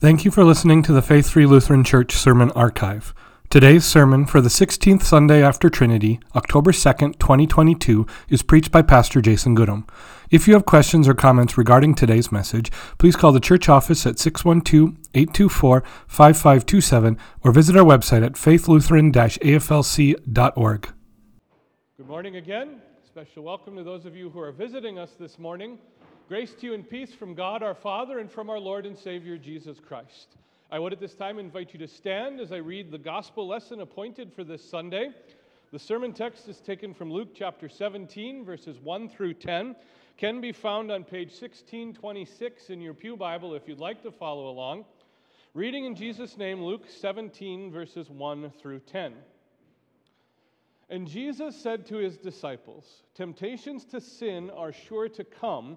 Thank you for listening to the Faith Free Lutheran Church Sermon Archive. Today's sermon for the 16th Sunday after Trinity, October 2nd, 2022, is preached by Pastor Jason Goodham. If you have questions or comments regarding today's message, please call the church office at 612 824 5527 or visit our website at faithlutheran aflc.org. Good morning again. Special welcome to those of you who are visiting us this morning. Grace to you and peace from God our Father and from our Lord and Savior Jesus Christ. I would at this time invite you to stand as I read the gospel lesson appointed for this Sunday. The sermon text is taken from Luke chapter 17, verses 1 through 10. Can be found on page 1626 in your Pew Bible if you'd like to follow along. Reading in Jesus' name, Luke 17, verses 1 through 10. And Jesus said to his disciples, Temptations to sin are sure to come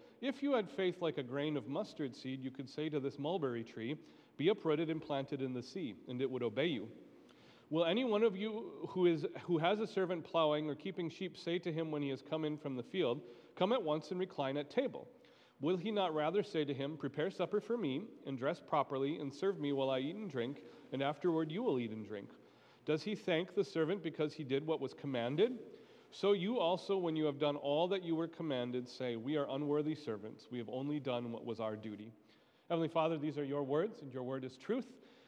if you had faith like a grain of mustard seed, you could say to this mulberry tree, Be uprooted and planted in the sea, and it would obey you. Will any one of you who, is, who has a servant plowing or keeping sheep say to him when he has come in from the field, Come at once and recline at table? Will he not rather say to him, Prepare supper for me, and dress properly, and serve me while I eat and drink, and afterward you will eat and drink? Does he thank the servant because he did what was commanded? So you also, when you have done all that you were commanded, say, We are unworthy servants. We have only done what was our duty. Heavenly Father, these are your words, and your word is truth.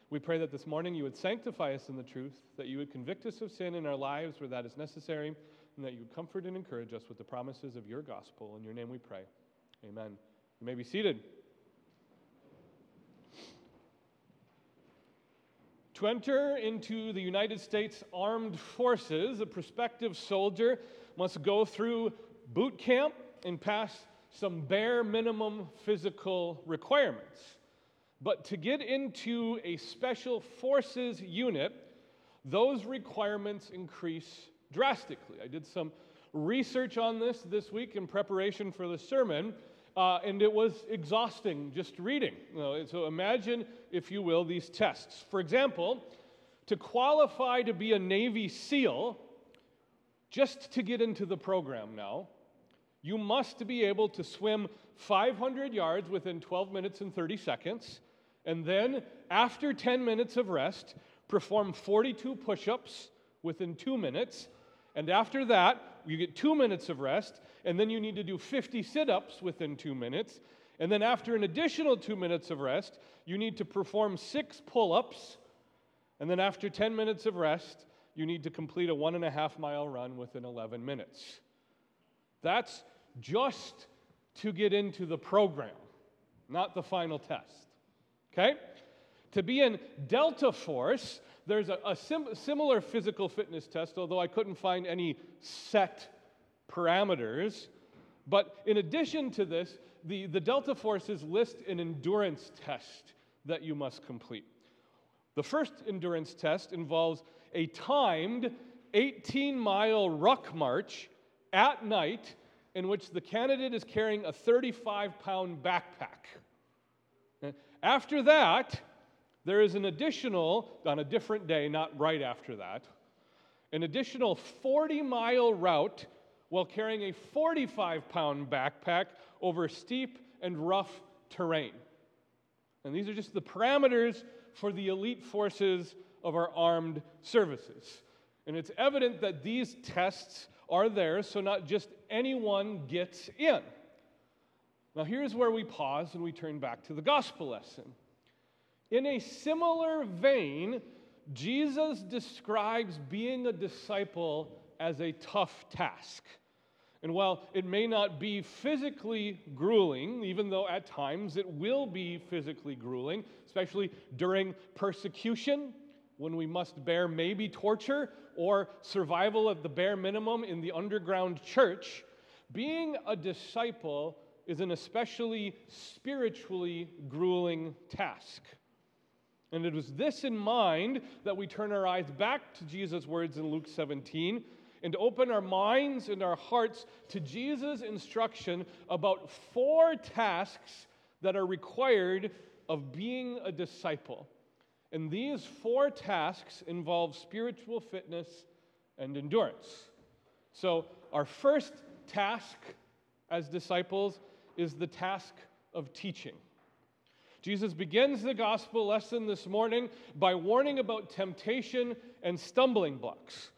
We pray that this morning you would sanctify us in the truth, that you would convict us of sin in our lives where that is necessary, and that you would comfort and encourage us with the promises of your gospel. In your name we pray. Amen. You may be seated. To enter into the United States Armed Forces, a prospective soldier must go through boot camp and pass some bare minimum physical requirements. But to get into a special forces unit, those requirements increase drastically. I did some research on this this week in preparation for the sermon, uh, and it was exhausting just reading. You know, so imagine, if you will, these tests. For example, to qualify to be a Navy SEAL, just to get into the program now, you must be able to swim 500 yards within 12 minutes and 30 seconds, and then, after 10 minutes of rest, perform 42 push ups within two minutes, and after that, you get two minutes of rest, and then you need to do 50 sit ups within two minutes. And then, after an additional two minutes of rest, you need to perform six pull ups. And then, after 10 minutes of rest, you need to complete a one and a half mile run within 11 minutes. That's just to get into the program, not the final test. Okay? To be in Delta Force, there's a, a sim- similar physical fitness test, although I couldn't find any set parameters. But in addition to this, the, the Delta Forces list an endurance test that you must complete. The first endurance test involves a timed 18 mile ruck march at night in which the candidate is carrying a 35 pound backpack. After that, there is an additional, on a different day, not right after that, an additional 40 mile route while carrying a 45 pound backpack over steep and rough terrain. And these are just the parameters for the elite forces of our armed services. And it's evident that these tests are there so not just anyone gets in. Now, here's where we pause and we turn back to the gospel lesson. In a similar vein, Jesus describes being a disciple as a tough task. And while it may not be physically grueling, even though at times it will be physically grueling, especially during persecution, when we must bear maybe torture or survival at the bare minimum in the underground church, being a disciple is an especially spiritually grueling task. And it was this in mind that we turn our eyes back to Jesus' words in Luke 17 and to open our minds and our hearts to Jesus' instruction about four tasks that are required of being a disciple. And these four tasks involve spiritual fitness and endurance. So, our first task as disciples is the task of teaching. Jesus begins the gospel lesson this morning by warning about temptation and stumbling blocks.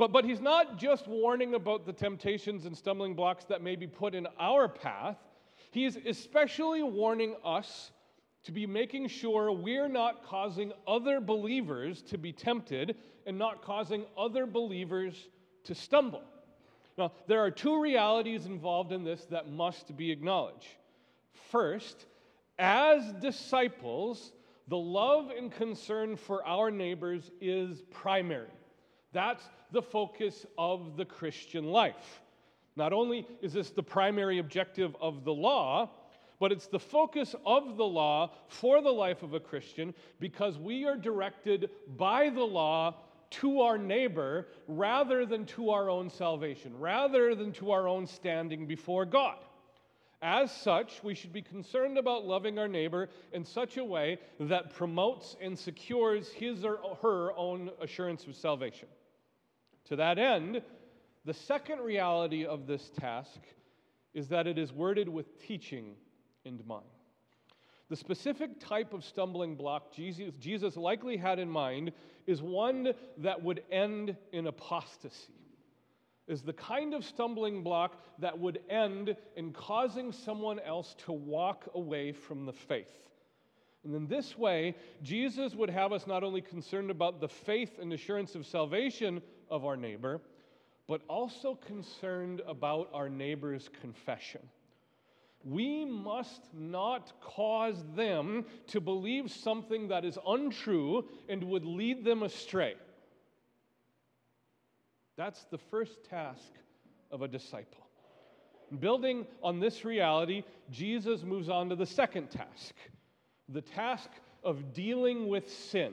But, but he's not just warning about the temptations and stumbling blocks that may be put in our path, he is especially warning us to be making sure we're not causing other believers to be tempted and not causing other believers to stumble. Now, there are two realities involved in this that must be acknowledged. First, as disciples, the love and concern for our neighbors is primary. That's the focus of the Christian life. Not only is this the primary objective of the law, but it's the focus of the law for the life of a Christian because we are directed by the law to our neighbor rather than to our own salvation, rather than to our own standing before God. As such, we should be concerned about loving our neighbor in such a way that promotes and secures his or her own assurance of salvation. To that end, the second reality of this task is that it is worded with teaching in mind. The specific type of stumbling block Jesus, Jesus likely had in mind is one that would end in apostasy is the kind of stumbling block that would end in causing someone else to walk away from the faith. And in this way, Jesus would have us not only concerned about the faith and assurance of salvation of our neighbor, but also concerned about our neighbor's confession. We must not cause them to believe something that is untrue and would lead them astray. That's the first task of a disciple. Building on this reality, Jesus moves on to the second task the task of dealing with sin.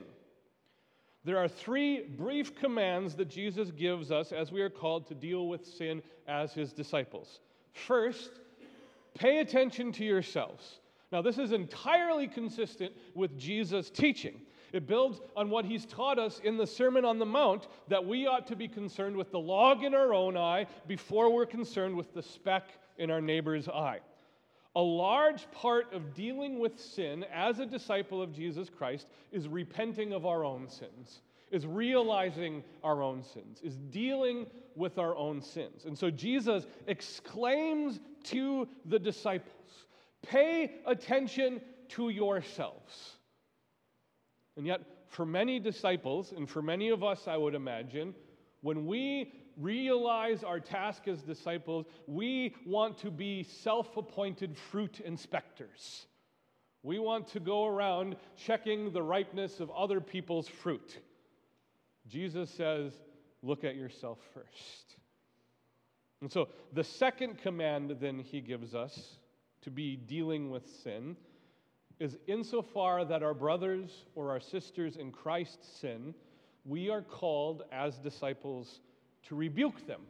There are three brief commands that Jesus gives us as we are called to deal with sin as his disciples. First, pay attention to yourselves. Now, this is entirely consistent with Jesus' teaching. It builds on what he's taught us in the Sermon on the Mount that we ought to be concerned with the log in our own eye before we're concerned with the speck in our neighbor's eye. A large part of dealing with sin as a disciple of Jesus Christ is repenting of our own sins, is realizing our own sins, is dealing with our own sins. And so Jesus exclaims to the disciples pay attention to yourselves. And yet, for many disciples, and for many of us, I would imagine, when we realize our task as disciples, we want to be self appointed fruit inspectors. We want to go around checking the ripeness of other people's fruit. Jesus says, look at yourself first. And so, the second command then he gives us to be dealing with sin is insofar that our brothers or our sisters in Christ sin, we are called as disciples to rebuke them.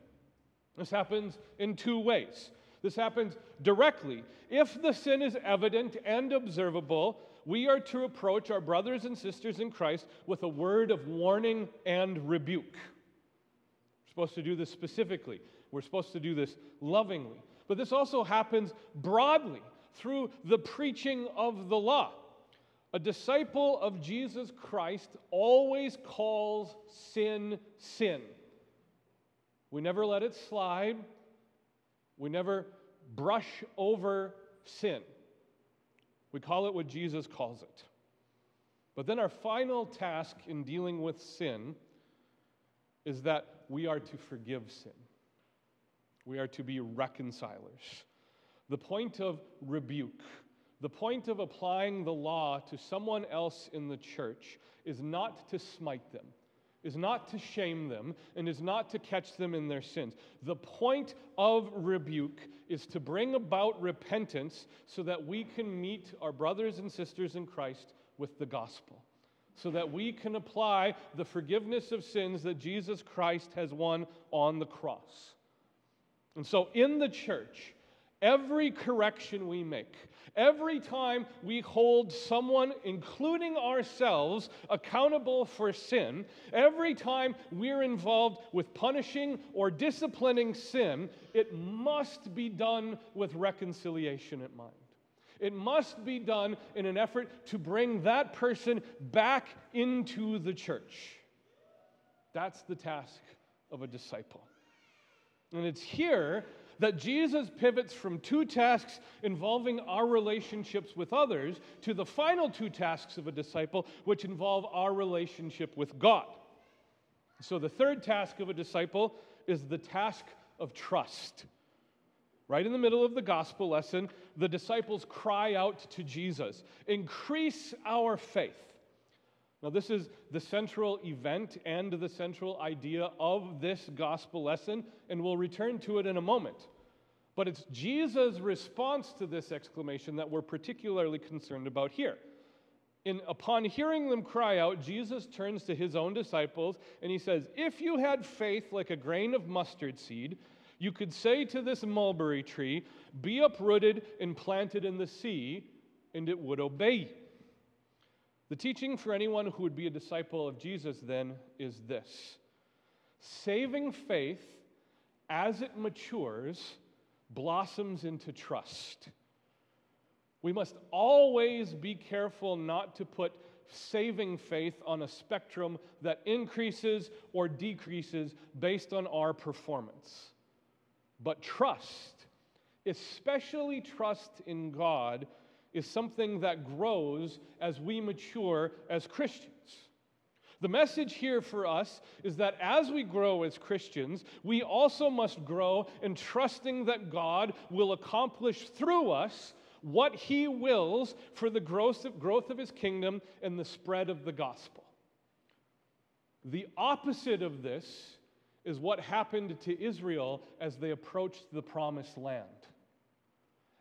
This happens in two ways. This happens directly. If the sin is evident and observable, we are to approach our brothers and sisters in Christ with a word of warning and rebuke. We're supposed to do this specifically, we're supposed to do this lovingly. But this also happens broadly through the preaching of the law. A disciple of Jesus Christ always calls sin sin. We never let it slide. We never brush over sin. We call it what Jesus calls it. But then our final task in dealing with sin is that we are to forgive sin. We are to be reconcilers. The point of rebuke, the point of applying the law to someone else in the church is not to smite them, is not to shame them, and is not to catch them in their sins. The point of rebuke is to bring about repentance so that we can meet our brothers and sisters in Christ with the gospel. so that we can apply the forgiveness of sins that Jesus Christ has won on the cross. And so, in the church, every correction we make, every time we hold someone, including ourselves, accountable for sin, every time we're involved with punishing or disciplining sin, it must be done with reconciliation in mind. It must be done in an effort to bring that person back into the church. That's the task of a disciple. And it's here that Jesus pivots from two tasks involving our relationships with others to the final two tasks of a disciple, which involve our relationship with God. So the third task of a disciple is the task of trust. Right in the middle of the gospel lesson, the disciples cry out to Jesus, Increase our faith. Now, this is the central event and the central idea of this gospel lesson, and we'll return to it in a moment. But it's Jesus' response to this exclamation that we're particularly concerned about here. In, upon hearing them cry out, Jesus turns to his own disciples and he says, If you had faith like a grain of mustard seed, you could say to this mulberry tree, Be uprooted and planted in the sea, and it would obey you. The teaching for anyone who would be a disciple of Jesus then is this saving faith, as it matures, blossoms into trust. We must always be careful not to put saving faith on a spectrum that increases or decreases based on our performance. But trust, especially trust in God, is something that grows as we mature as Christians. The message here for us is that as we grow as Christians, we also must grow in trusting that God will accomplish through us what He wills for the growth of, growth of His kingdom and the spread of the gospel. The opposite of this is what happened to Israel as they approached the promised land.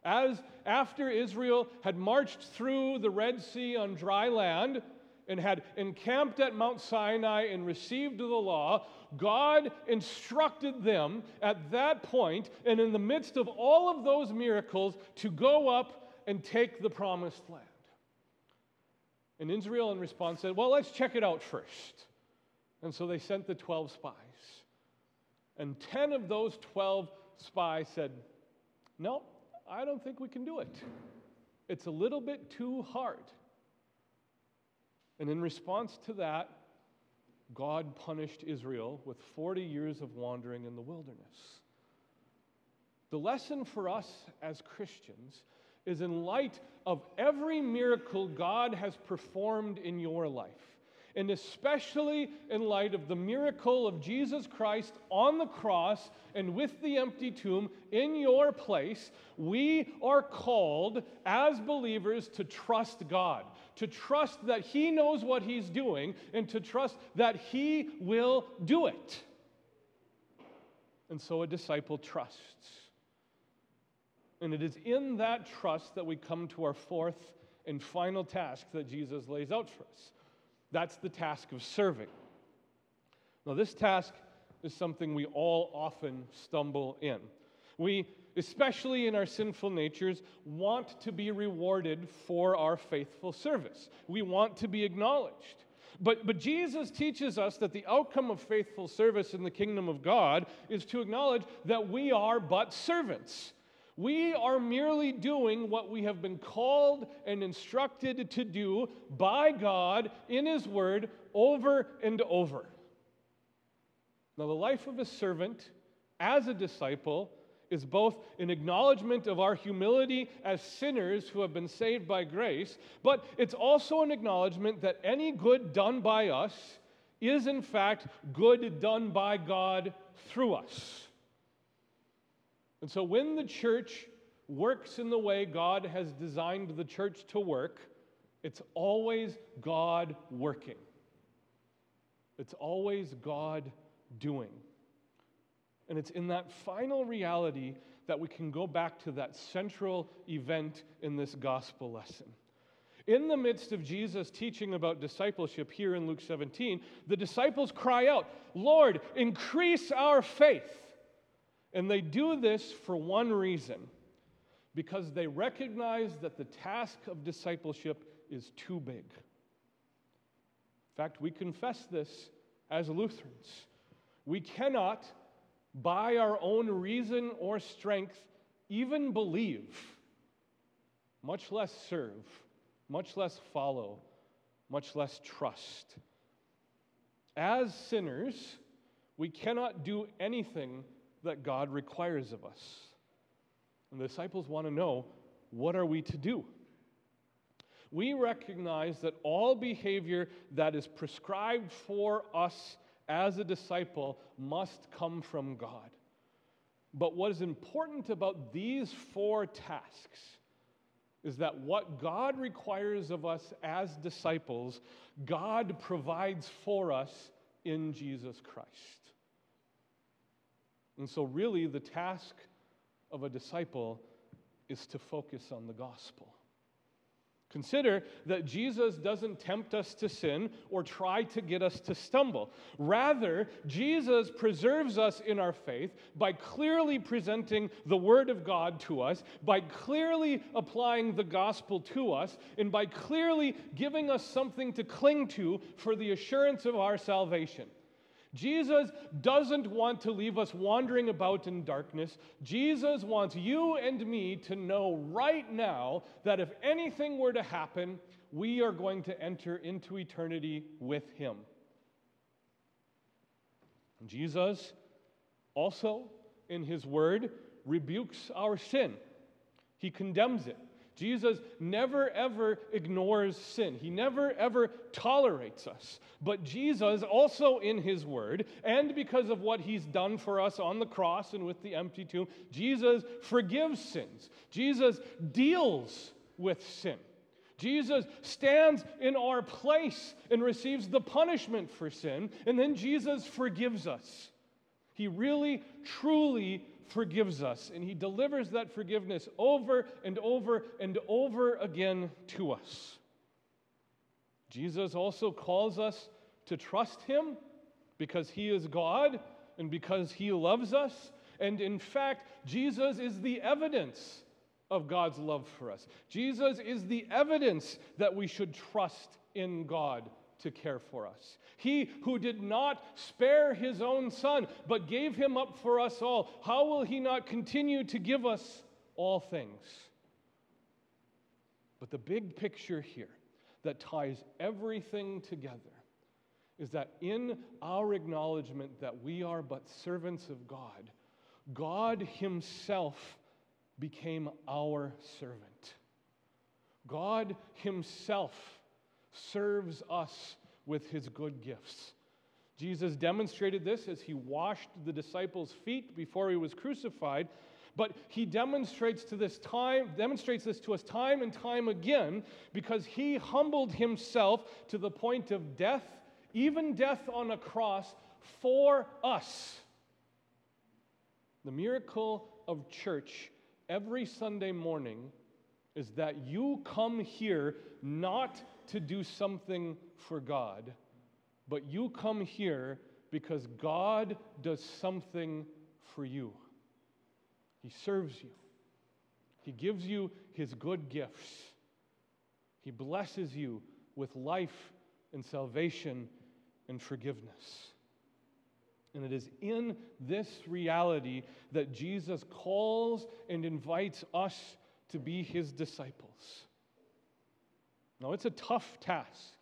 As after Israel had marched through the Red Sea on dry land and had encamped at Mount Sinai and received the law, God instructed them at that point and in the midst of all of those miracles to go up and take the promised land. And Israel, in response, said, Well, let's check it out first. And so they sent the 12 spies. And 10 of those 12 spies said, No, I don't think we can do it. It's a little bit too hard. And in response to that, God punished Israel with 40 years of wandering in the wilderness. The lesson for us as Christians is in light of every miracle God has performed in your life and especially in light of the miracle of Jesus Christ on the cross and with the empty tomb in your place, we are called as believers to trust God, to trust that He knows what He's doing, and to trust that He will do it. And so a disciple trusts. And it is in that trust that we come to our fourth and final task that Jesus lays out for us. That's the task of serving. Now, this task is something we all often stumble in. We, especially in our sinful natures, want to be rewarded for our faithful service. We want to be acknowledged. But, but Jesus teaches us that the outcome of faithful service in the kingdom of God is to acknowledge that we are but servants. We are merely doing what we have been called and instructed to do by God in His Word over and over. Now, the life of a servant as a disciple is both an acknowledgement of our humility as sinners who have been saved by grace, but it's also an acknowledgement that any good done by us is, in fact, good done by God through us. And so when the church works in the way God has designed the church to work, it's always God working. It's always God doing. And it's in that final reality that we can go back to that central event in this gospel lesson. In the midst of Jesus teaching about discipleship here in Luke 17, the disciples cry out, Lord, increase our faith. And they do this for one reason because they recognize that the task of discipleship is too big. In fact, we confess this as Lutherans. We cannot, by our own reason or strength, even believe, much less serve, much less follow, much less trust. As sinners, we cannot do anything that God requires of us. And the disciples want to know what are we to do? We recognize that all behavior that is prescribed for us as a disciple must come from God. But what is important about these four tasks is that what God requires of us as disciples, God provides for us in Jesus Christ. And so, really, the task of a disciple is to focus on the gospel. Consider that Jesus doesn't tempt us to sin or try to get us to stumble. Rather, Jesus preserves us in our faith by clearly presenting the Word of God to us, by clearly applying the gospel to us, and by clearly giving us something to cling to for the assurance of our salvation. Jesus doesn't want to leave us wandering about in darkness. Jesus wants you and me to know right now that if anything were to happen, we are going to enter into eternity with Him. Jesus also, in His Word, rebukes our sin, He condemns it. Jesus never ever ignores sin. He never ever tolerates us. But Jesus, also in his word, and because of what he's done for us on the cross and with the empty tomb, Jesus forgives sins. Jesus deals with sin. Jesus stands in our place and receives the punishment for sin, and then Jesus forgives us. He really, truly forgives us, and He delivers that forgiveness over and over and over again to us. Jesus also calls us to trust Him because He is God and because He loves us. And in fact, Jesus is the evidence of God's love for us. Jesus is the evidence that we should trust in God to care for us. He who did not spare his own son, but gave him up for us all, how will he not continue to give us all things? But the big picture here that ties everything together is that in our acknowledgement that we are but servants of God, God Himself became our servant. God Himself serves us with his good gifts. Jesus demonstrated this as he washed the disciples' feet before he was crucified, but he demonstrates to this time demonstrates this to us time and time again because he humbled himself to the point of death, even death on a cross for us. The miracle of church every Sunday morning is that you come here not to do something for God, but you come here because God does something for you. He serves you, He gives you His good gifts, He blesses you with life and salvation and forgiveness. And it is in this reality that Jesus calls and invites us to be his disciples. Now, it's a tough task.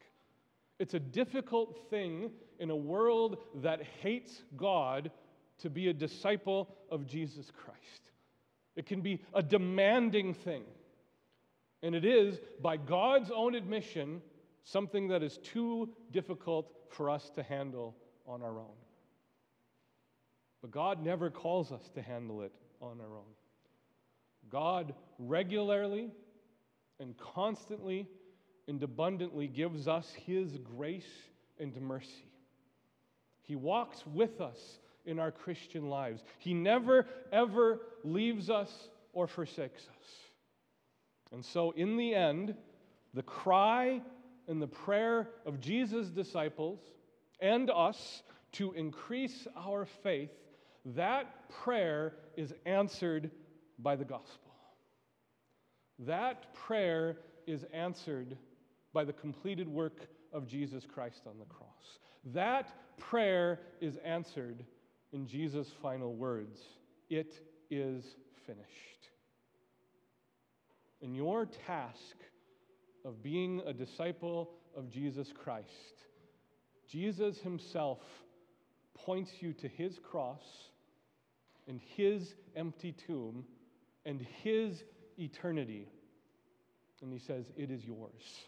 It's a difficult thing in a world that hates God to be a disciple of Jesus Christ. It can be a demanding thing. And it is, by God's own admission, something that is too difficult for us to handle on our own. But God never calls us to handle it on our own. God regularly and constantly and abundantly gives us His grace and mercy. He walks with us in our Christian lives. He never, ever leaves us or forsakes us. And so, in the end, the cry and the prayer of Jesus' disciples and us to increase our faith, that prayer is answered by the gospel. That prayer is answered by the completed work of Jesus Christ on the cross. That prayer is answered in Jesus' final words It is finished. In your task of being a disciple of Jesus Christ, Jesus himself points you to his cross and his empty tomb and his eternity. And he says, It is yours.